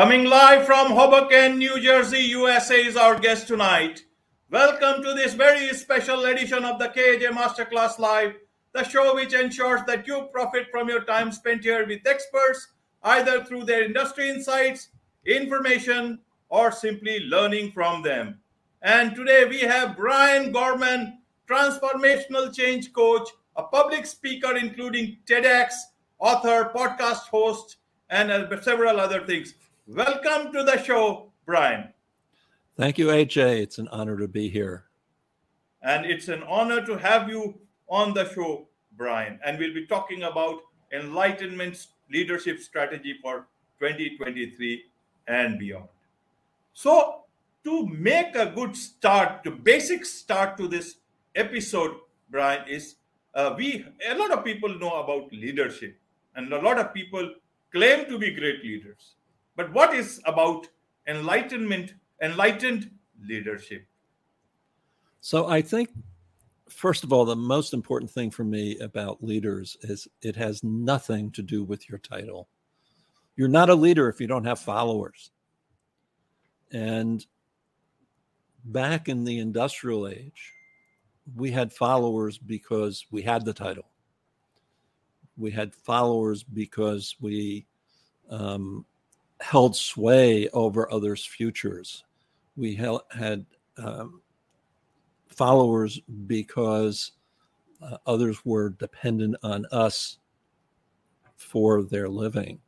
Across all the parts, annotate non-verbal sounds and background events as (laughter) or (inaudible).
Coming live from Hoboken, New Jersey, USA is our guest tonight. Welcome to this very special edition of the KJ Masterclass Live, the show which ensures that you profit from your time spent here with experts, either through their industry insights, information, or simply learning from them. And today we have Brian Gorman, transformational change coach, a public speaker, including TEDx, author, podcast host, and uh, several other things. Welcome to the show, Brian. Thank you, AJ. It's an honor to be here. And it's an honor to have you on the show, Brian. And we'll be talking about enlightenment leadership strategy for 2023 and beyond. So, to make a good start, to basic start to this episode, Brian, is uh, we a lot of people know about leadership, and a lot of people claim to be great leaders. But what is about enlightenment, enlightened leadership? So I think, first of all, the most important thing for me about leaders is it has nothing to do with your title. You're not a leader if you don't have followers. And back in the industrial age, we had followers because we had the title. We had followers because we um, held sway over others' futures. We had um, followers because uh, others were dependent on us for their living.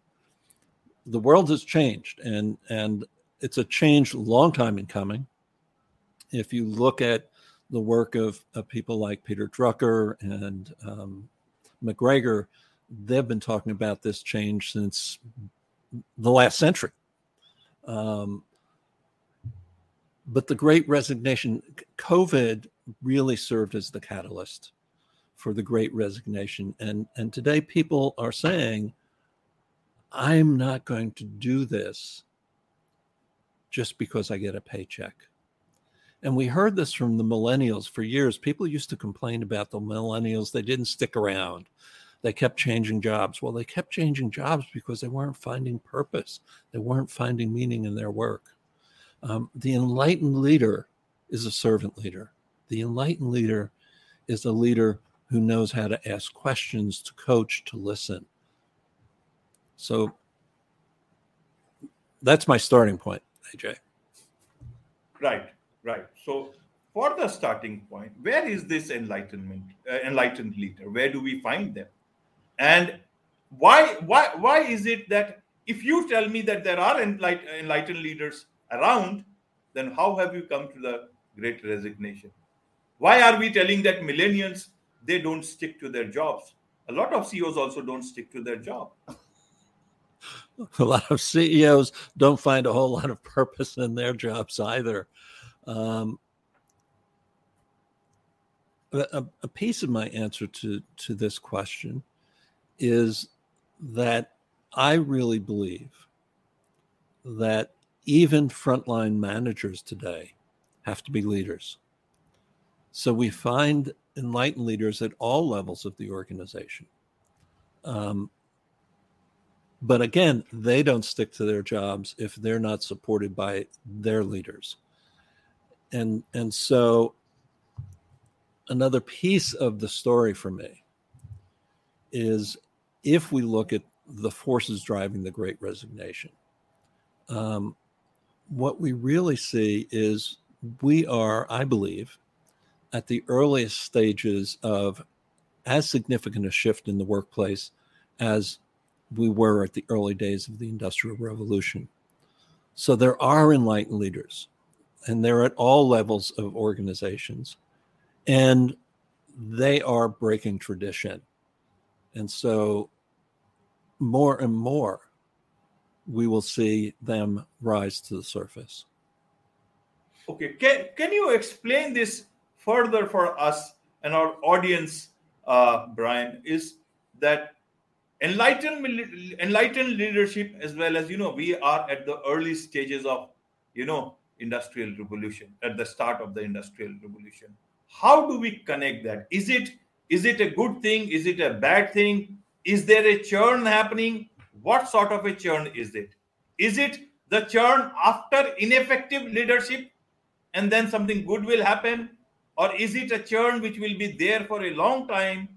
The world has changed, and and it's a change long time in coming. If you look at the work of, of people like Peter Drucker and um, McGregor, they've been talking about this change since the last century. Um, but the great resignation, COVID really served as the catalyst for the great resignation. And, and today people are saying, I'm not going to do this just because I get a paycheck. And we heard this from the millennials for years. People used to complain about the millennials, they didn't stick around they kept changing jobs. Well, they kept changing jobs because they weren't finding purpose, they weren't finding meaning in their work. Um, the enlightened leader is a servant leader. The enlightened leader is a leader who knows how to ask questions, to coach, to listen. So that's my starting point, AJ. Right, right. So for the starting point, where is this enlightenment, uh, enlightened leader? Where do we find them? And why why why is it that if you tell me that there are enlightened leaders around, then how have you come to the great resignation? Why are we telling that millennials they don't stick to their jobs? A lot of CEOs also don't stick to their job. (laughs) A lot of CEOs don't find a whole lot of purpose in their jobs either. Um, a, a piece of my answer to to this question is that I really believe that even frontline managers today have to be leaders. So we find enlightened leaders at all levels of the organization. Um, but again, they don't stick to their jobs if they're not supported by their leaders. And and so another piece of the story for me is if we look at the forces driving the great resignation, um, what we really see is we are, I believe, at the earliest stages of as significant a shift in the workplace as we were at the early days of the Industrial Revolution. So there are enlightened leaders, and they're at all levels of organizations, and they are breaking tradition. And so more and more we will see them rise to the surface. Okay, can, can you explain this further for us and our audience, uh, Brian? Is that enlightened enlightened leadership as well as you know we are at the early stages of you know industrial revolution at the start of the industrial revolution how do we connect that is it is it a good thing is it a bad thing is there a churn happening what sort of a churn is it is it the churn after ineffective leadership and then something good will happen? Or is it a churn which will be there for a long time?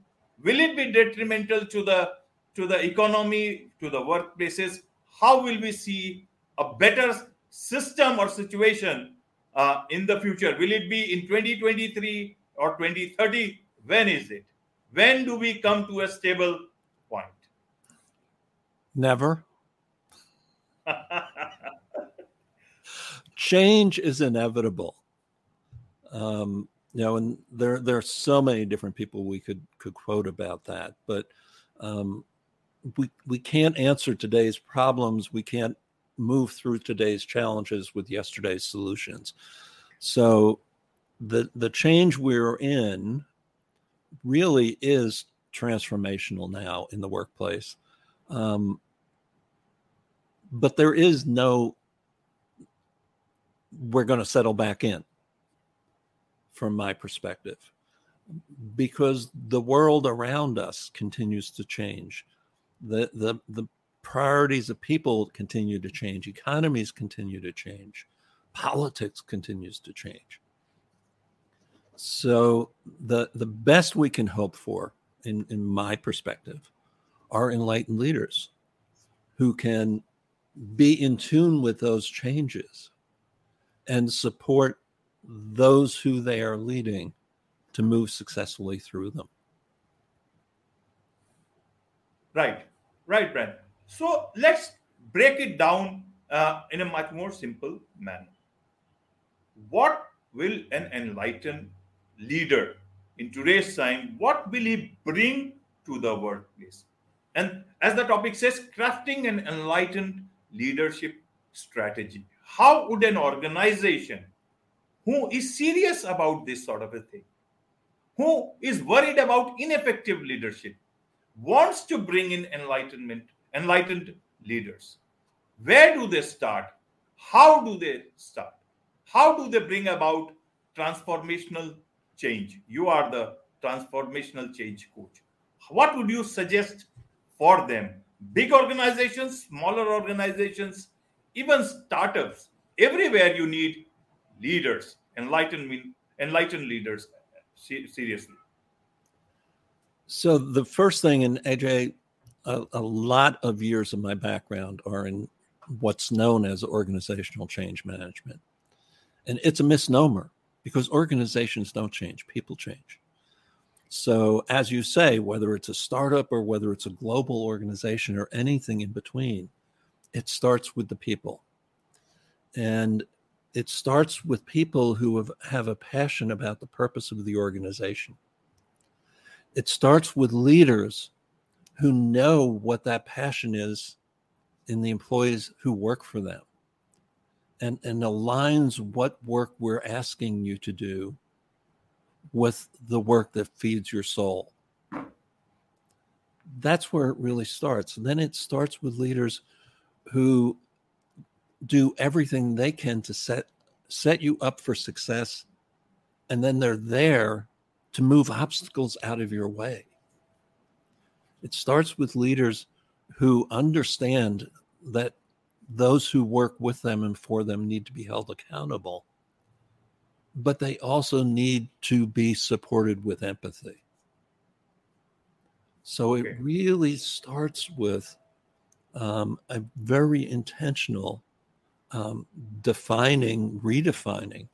Will it be detrimental to the to the economy, to the workplaces? How will we see a better system or situation uh, in the future? Will it be in 2023 or 2030? When is it? When do we come to a stable point? Never. (laughs) Change is inevitable. Um, you know, and there there are so many different people we could could quote about that, but um, we we can't answer today's problems. We can't move through today's challenges with yesterday's solutions. So the the change we're in really is transformational now in the workplace. Um, but there is no we're going to settle back in from my perspective because the world around us continues to change the the the priorities of people continue to change economies continue to change politics continues to change so the the best we can hope for in in my perspective are enlightened leaders who can be in tune with those changes and support those who they are leading to move successfully through them. Right, right, Brent. So let's break it down uh, in a much more simple manner. What will an enlightened leader in today's time, what will he bring to the workplace? And as the topic says, crafting an enlightened leadership strategy. How would an organization who is serious about this sort of a thing, who is worried about ineffective leadership, wants to bring in enlightenment, enlightened leaders. Where do they start? How do they start? How do they bring about transformational change? You are the transformational change coach. What would you suggest for them? Big organizations, smaller organizations, even startups. Everywhere you need leaders, enlightenment, enlightened leaders, seriously. So the first thing, and AJ, a, a, lot of years of my background are in what's known as organizational change management, and it's a misnomer because organizations don't change; people change. So, as you say, whether it's a startup or whether it's a global organization or anything in between, it starts with the people. And it starts with people who have, have a passion about the purpose of the organization. It starts with leaders who know what that passion is in the employees who work for them and, and aligns what work we're asking you to do with the work that feeds your soul. That's where it really starts. And then it starts with leaders who do everything they can to set set you up for success and then they're there to move obstacles out of your way it starts with leaders who understand that those who work with them and for them need to be held accountable but they also need to be supported with empathy so it really starts with um, a very intentional um, defining, redefining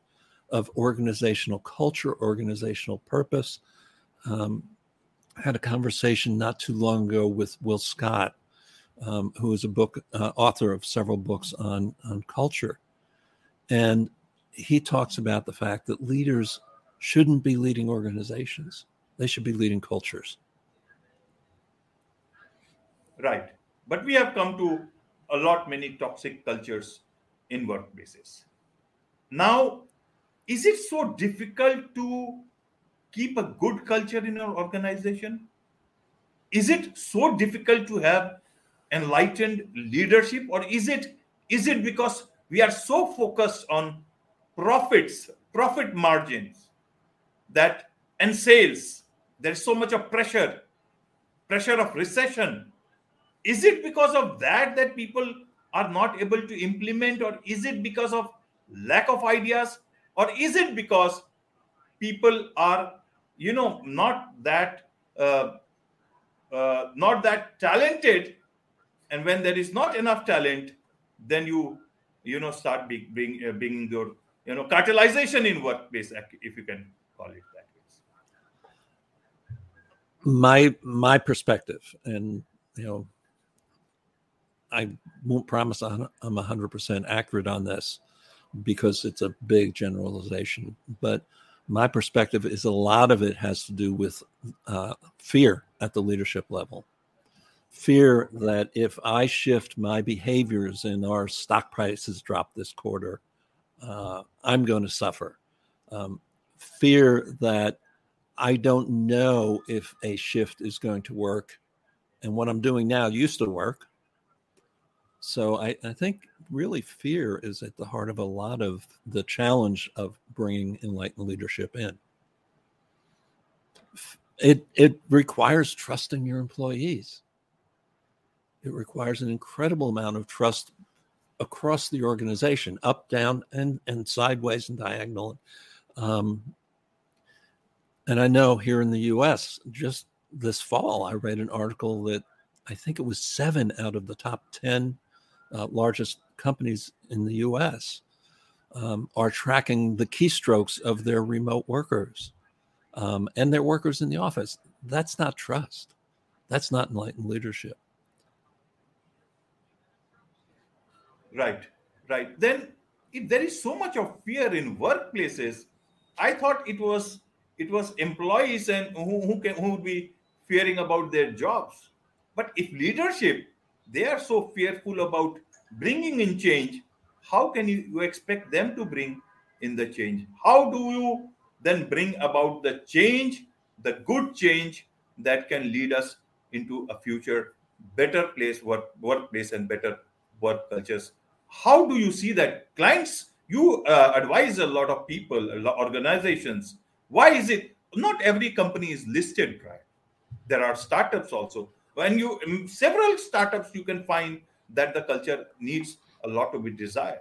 of organizational culture, organizational purpose. Um, I had a conversation not too long ago with Will Scott, um, who is a book uh, author of several books on on culture, and he talks about the fact that leaders shouldn't be leading organizations; they should be leading cultures. Right, but we have come to a lot many toxic cultures in workplaces. Now, is it so difficult to keep a good culture in your organization? Is it so difficult to have enlightened leadership, or is it is it because we are so focused on profits, profit margins, that and sales? There's so much of pressure, pressure of recession. Is it because of that that people are not able to implement or is it because of lack of ideas or is it because people are you know not that uh, uh, not that talented and when there is not enough talent then you you know start being bring, uh, bringing your you know cartelization in workplace if you can call it that my my perspective and you know i won't promise i'm 100% accurate on this because it's a big generalization but my perspective is a lot of it has to do with uh, fear at the leadership level fear that if i shift my behaviors and our stock prices drop this quarter uh, i'm going to suffer um, fear that I don't know if a shift is going to work. And what I'm doing now used to work. So I, I think really fear is at the heart of a lot of the challenge of bringing enlightened leadership in. It, it requires trusting your employees. It requires an incredible amount of trust across the organization, up, down, and, and sideways and diagonal. Um, and I know here in the US, just this fall, I read an article that I think it was seven out of the top 10 uh, largest companies in the US um, are tracking the keystrokes of their remote workers um, and their workers in the office. That's not trust. That's not enlightened leadership. Right, right. Then, if there is so much of fear in workplaces, I thought it was it was employees and who, who, can, who would be fearing about their jobs. But if leadership, they are so fearful about bringing in change, how can you, you expect them to bring in the change? How do you then bring about the change, the good change that can lead us into a future better place, work, workplace, and better work cultures? How do you see that clients? You uh, advise a lot of people, organizations why is it not every company is listed, right? There are startups also. When you several startups, you can find that the culture needs a lot to be desired.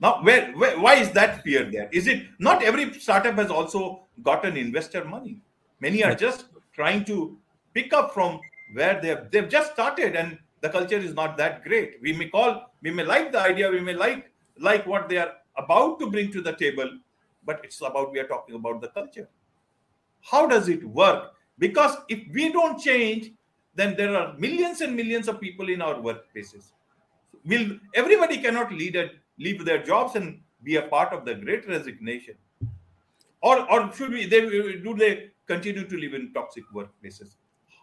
Now, where, where why is that fear there? Is it not every startup has also gotten investor money? Many are just trying to pick up from where they've they've just started and the culture is not that great. We may call, we may like the idea, we may like like what they are about to bring to the table, but it's about we are talking about the culture. How does it work? Because if we don't change, then there are millions and millions of people in our workplaces. Will everybody cannot lead a, leave their jobs and be a part of the great resignation? Or, or should we they do they continue to live in toxic workplaces?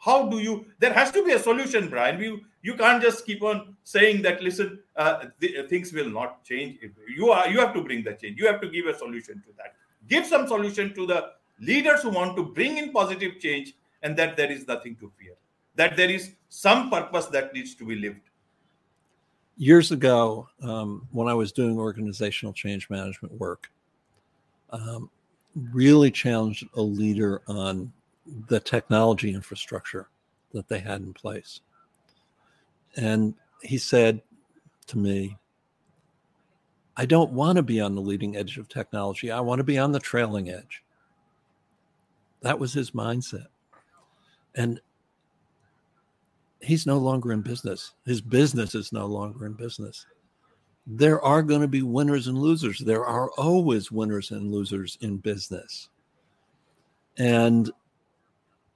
How do you there has to be a solution brian. You you can't just keep on saying that listen uh, th- things will not change. You are you have to bring the change. You have to give a solution to that. Give some solution to the leaders who want to bring in positive change and that there is nothing to fear that there is some purpose that needs to be lived. Years ago um, when i was doing organizational change management work um, really challenged a leader on the technology infrastructure that they had in place. And he said to me, I don't want to be on the leading edge of technology. I want to be on the trailing edge. That was his mindset. And he's no longer in business. His business is no longer in business. There are going to be winners and losers. There are always winners and losers in business. And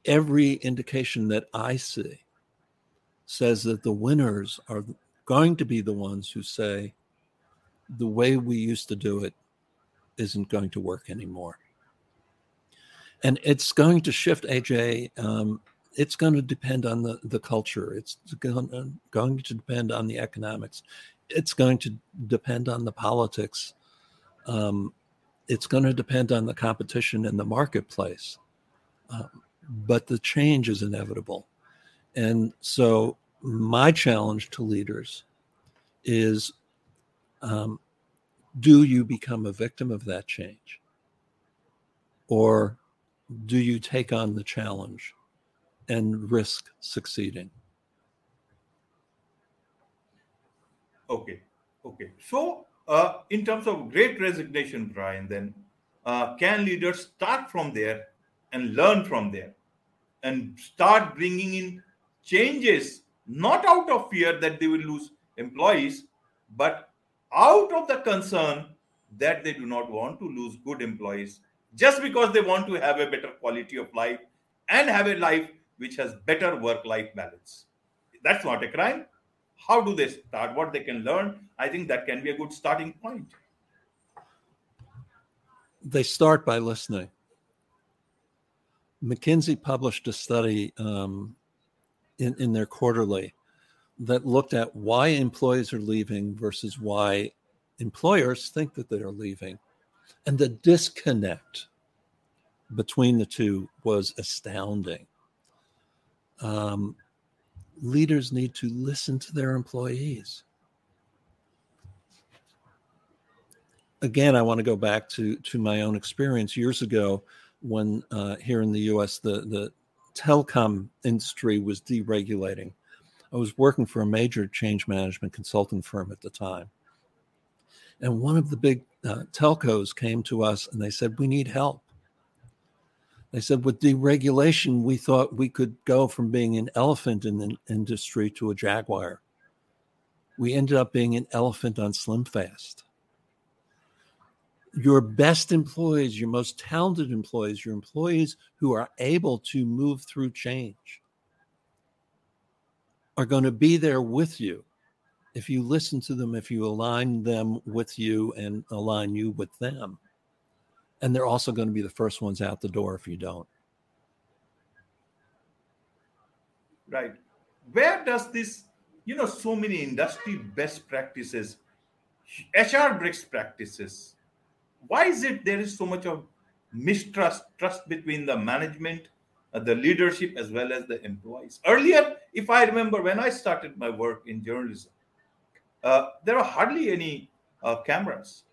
every indication that I see says that the winners are going to be the ones who say, the way we used to do it isn't going to work anymore. And it's going to shift, AJ. Um, it's going to depend on the, the culture. It's going, going to depend on the economics. It's going to depend on the politics. Um, it's going to depend on the competition in the marketplace. Um, but the change is inevitable. And so, my challenge to leaders is um, do you become a victim of that change? Or do you take on the challenge and risk succeeding? Okay, okay. So, uh, in terms of great resignation, Brian, then uh, can leaders start from there and learn from there and start bringing in changes, not out of fear that they will lose employees, but out of the concern that they do not want to lose good employees just because they want to have a better quality of life and have a life which has better work life balance. That's not a crime. How do they start? What they can learn? I think that can be a good starting point. They start by listening. McKinsey published a study um, in, in their quarterly that looked at why employees are leaving versus why employers think that they are leaving. And the disconnect between the two was astounding. Um, leaders need to listen to their employees. Again, I want to go back to, to my own experience years ago when uh, here in the US, the, the telecom industry was deregulating. I was working for a major change management consulting firm at the time. And one of the big uh, telcos came to us and they said, We need help. They said, with deregulation, we thought we could go from being an elephant in the industry to a jaguar. We ended up being an elephant on SlimFast. Your best employees, your most talented employees, your employees who are able to move through change are going to be there with you if you listen to them, if you align them with you and align you with them. And they're also going to be the first ones out the door if you don't. Right. Where does this, you know, so many industry best practices, HR best practices, why is it there is so much of mistrust, trust between the management, uh, the leadership, as well as the employees? Earlier, if I remember when I started my work in journalism, uh, there are hardly any uh, cameras.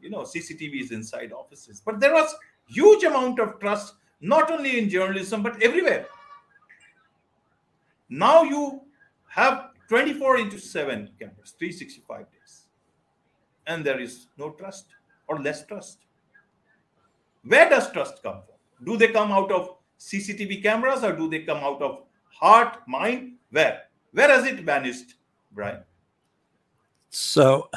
You know cctvs inside offices. But there was huge amount of trust not only in journalism but everywhere. Now you have 24 into 7 cameras 365 days. And there is no trust or less trust? Where does trust come from? Do they come out of cctv cameras or do they come out of heart mind? Where? Where has it vanished brian? So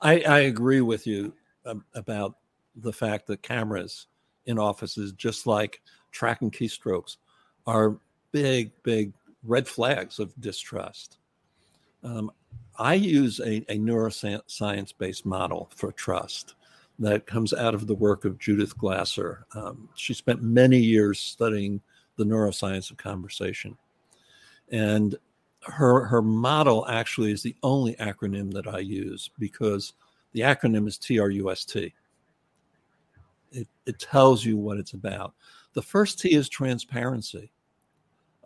I, I agree with you um, about the fact that cameras in offices, just like tracking keystrokes, are big, big red flags of distrust. Um, I use a, a neuroscience based model for trust that comes out of the work of Judith Glaser. Um, she spent many years studying the neuroscience of conversation. And her her model actually is the only acronym that I use because the acronym is TRUST. It, it tells you what it's about. The first T is transparency.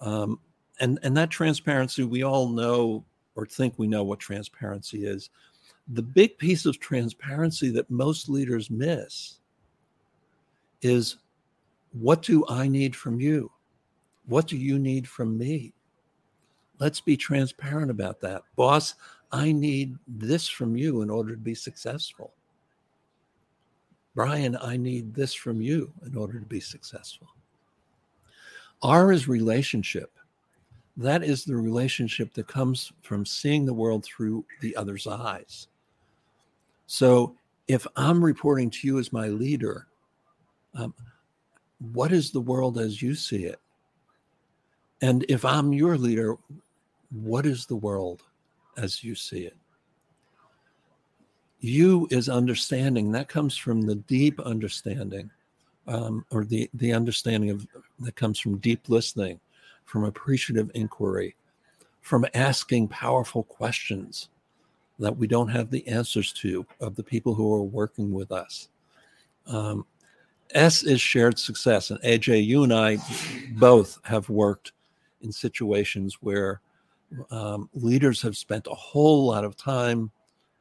Um, and, and that transparency, we all know or think we know what transparency is. The big piece of transparency that most leaders miss is what do I need from you? What do you need from me? Let's be transparent about that. Boss, I need this from you in order to be successful. Brian, I need this from you in order to be successful. R is relationship. That is the relationship that comes from seeing the world through the other's eyes. So if I'm reporting to you as my leader, um, what is the world as you see it? And if I'm your leader, what is the world as you see it? You is understanding. That comes from the deep understanding, um, or the, the understanding of that comes from deep listening, from appreciative inquiry, from asking powerful questions that we don't have the answers to of the people who are working with us. Um, S is shared success. And AJ, you and I both have worked in situations where um, leaders have spent a whole lot of time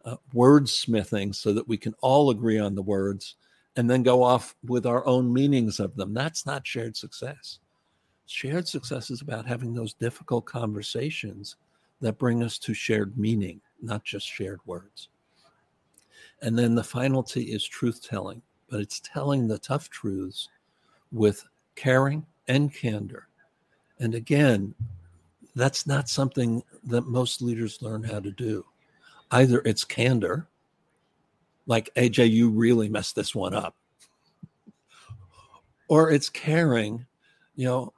uh, wordsmithing so that we can all agree on the words and then go off with our own meanings of them. That's not shared success. Shared success is about having those difficult conversations that bring us to shared meaning, not just shared words. And then the final T is truth telling, but it's telling the tough truths with caring and candor. And again, that's not something that most leaders learn how to do. Either it's candor, like AJ, you really messed this one up, or it's caring. You know,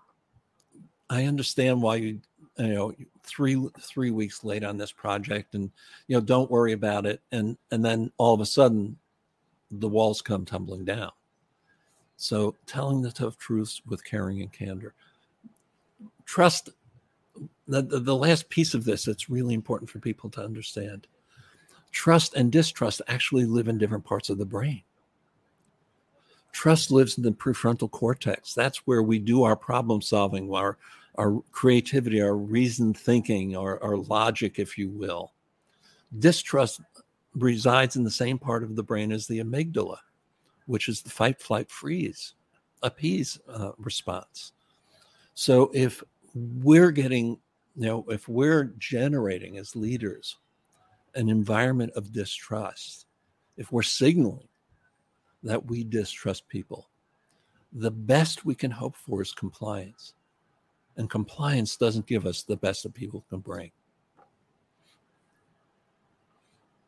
I understand why you, you know, three three weeks late on this project, and you know, don't worry about it. And and then all of a sudden, the walls come tumbling down. So telling the tough truths with caring and candor. Trust the, the, the last piece of this that's really important for people to understand. Trust and distrust actually live in different parts of the brain. Trust lives in the prefrontal cortex. That's where we do our problem solving, our, our creativity, our reasoned thinking, our, our logic, if you will. Distrust resides in the same part of the brain as the amygdala, which is the fight, flight, freeze, appease uh, response. So if we're getting, you know, if we're generating as leaders an environment of distrust, if we're signaling that we distrust people, the best we can hope for is compliance. And compliance doesn't give us the best that people can bring.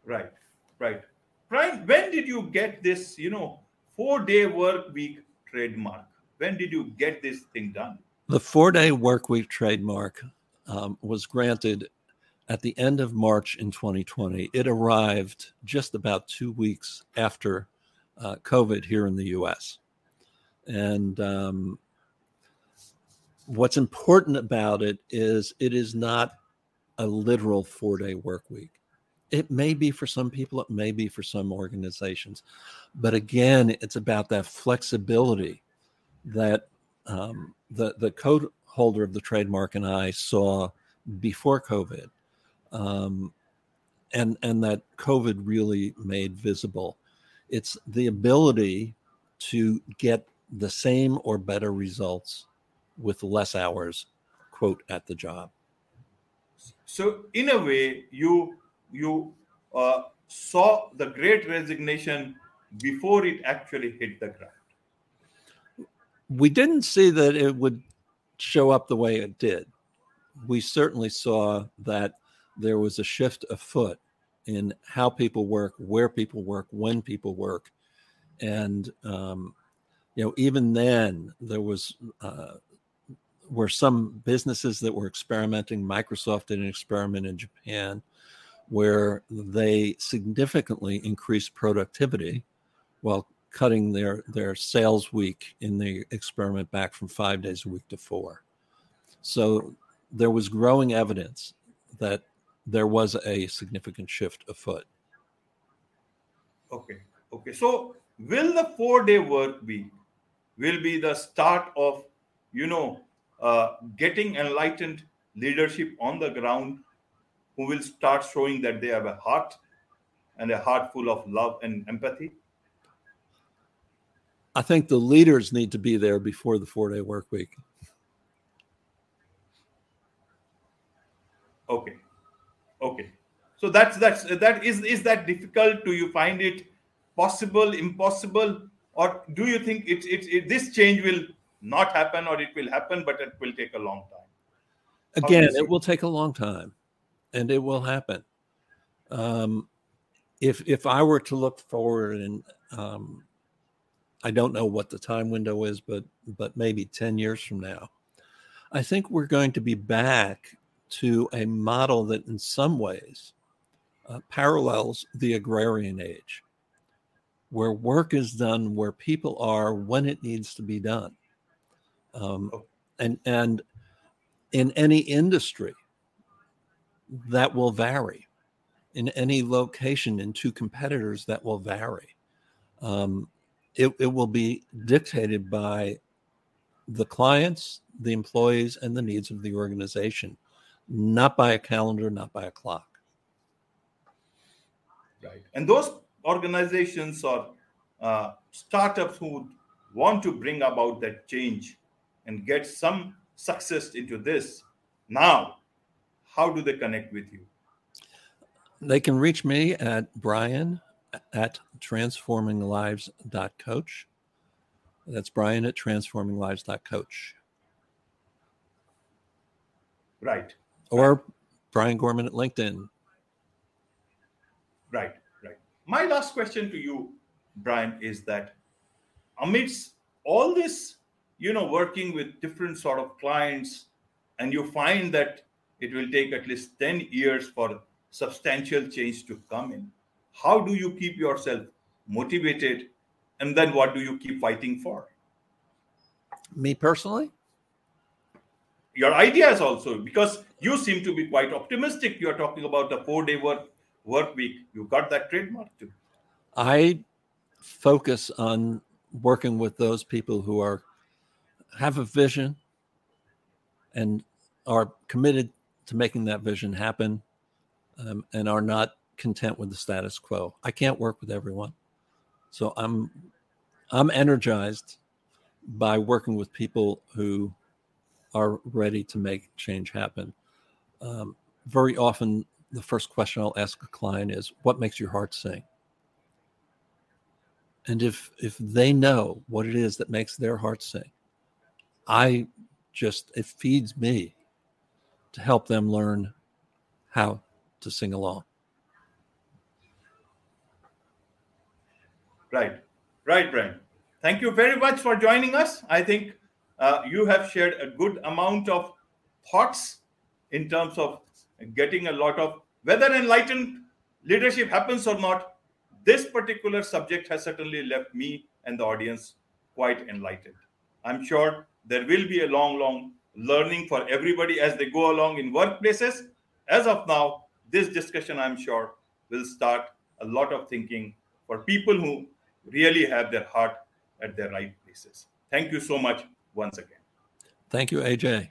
Right, right. Brian, when did you get this, you know, four day work week trademark? When did you get this thing done? The four day work week trademark um, was granted at the end of March in 2020. It arrived just about two weeks after uh, COVID here in the US. And um, what's important about it is it is not a literal four day work week. It may be for some people, it may be for some organizations. But again, it's about that flexibility that um, the the code holder of the trademark and I saw before COVID, um, and and that COVID really made visible. It's the ability to get the same or better results with less hours, quote, at the job. So in a way, you you uh, saw the Great Resignation before it actually hit the ground we didn't see that it would show up the way it did. We certainly saw that there was a shift afoot in how people work, where people work, when people work, and um, you know even then there was uh, were some businesses that were experimenting. Microsoft did an experiment in Japan where they significantly increased productivity while cutting their their sales week in the experiment back from five days a week to four. So there was growing evidence that there was a significant shift afoot. Okay. Okay. So will the four day work week will be the start of you know uh, getting enlightened leadership on the ground who will start showing that they have a heart and a heart full of love and empathy I think the leaders need to be there before the four day work week. Okay. Okay. So that's that's that is is that difficult? Do you find it possible, impossible, or do you think it's it's it, this change will not happen, or it will happen, but it will take a long time? Again, it will take a long time, and it will happen. Um, if if I were to look forward and um, I don't know what the time window is, but but maybe 10 years from now, I think we're going to be back to a model that in some ways uh, parallels the agrarian age, where work is done where people are when it needs to be done. Um, oh. and and in any industry that will vary in any location in two competitors that will vary um, it, it will be dictated by the clients, the employees, and the needs of the organization, not by a calendar, not by a clock. Right. And those organizations or uh, startups who want to bring about that change and get some success into this now, how do they connect with you? They can reach me at Brian at transforminglives.coach. That's Brian at transforminglives.coach. Right. Or Brian Gorman at LinkedIn. Right, right. My last question to you, Brian, is that amidst all this, you know, working with different sort of clients, and you find that it will take at least 10 years for substantial change to come in. How do you keep yourself motivated? And then what do you keep fighting for? Me personally? Your ideas also, because you seem to be quite optimistic. You're talking about a four day work, work week. You got that trademark too. I focus on working with those people who are have a vision and are committed to making that vision happen um, and are not content with the status quo. I can't work with everyone. So I'm I'm energized by working with people who are ready to make change happen. Um, very often, the first question I'll ask a client is, "What makes your heart sing?" And if if they know what it is that makes their heart sing, I just it feeds me to help them learn how to sing along. Right, right, Brian. Thank you very much for joining us. I think uh, you have shared a good amount of thoughts in terms of getting a lot of whether enlightened leadership happens or not. This particular subject has certainly left me and the audience quite enlightened. I'm sure there will be a long, long learning for everybody as they go along in workplaces. As of now, this discussion, I'm sure, will start a lot of thinking for people who really have their heart at the right places. Thank you so much once again. Thank you, AJ.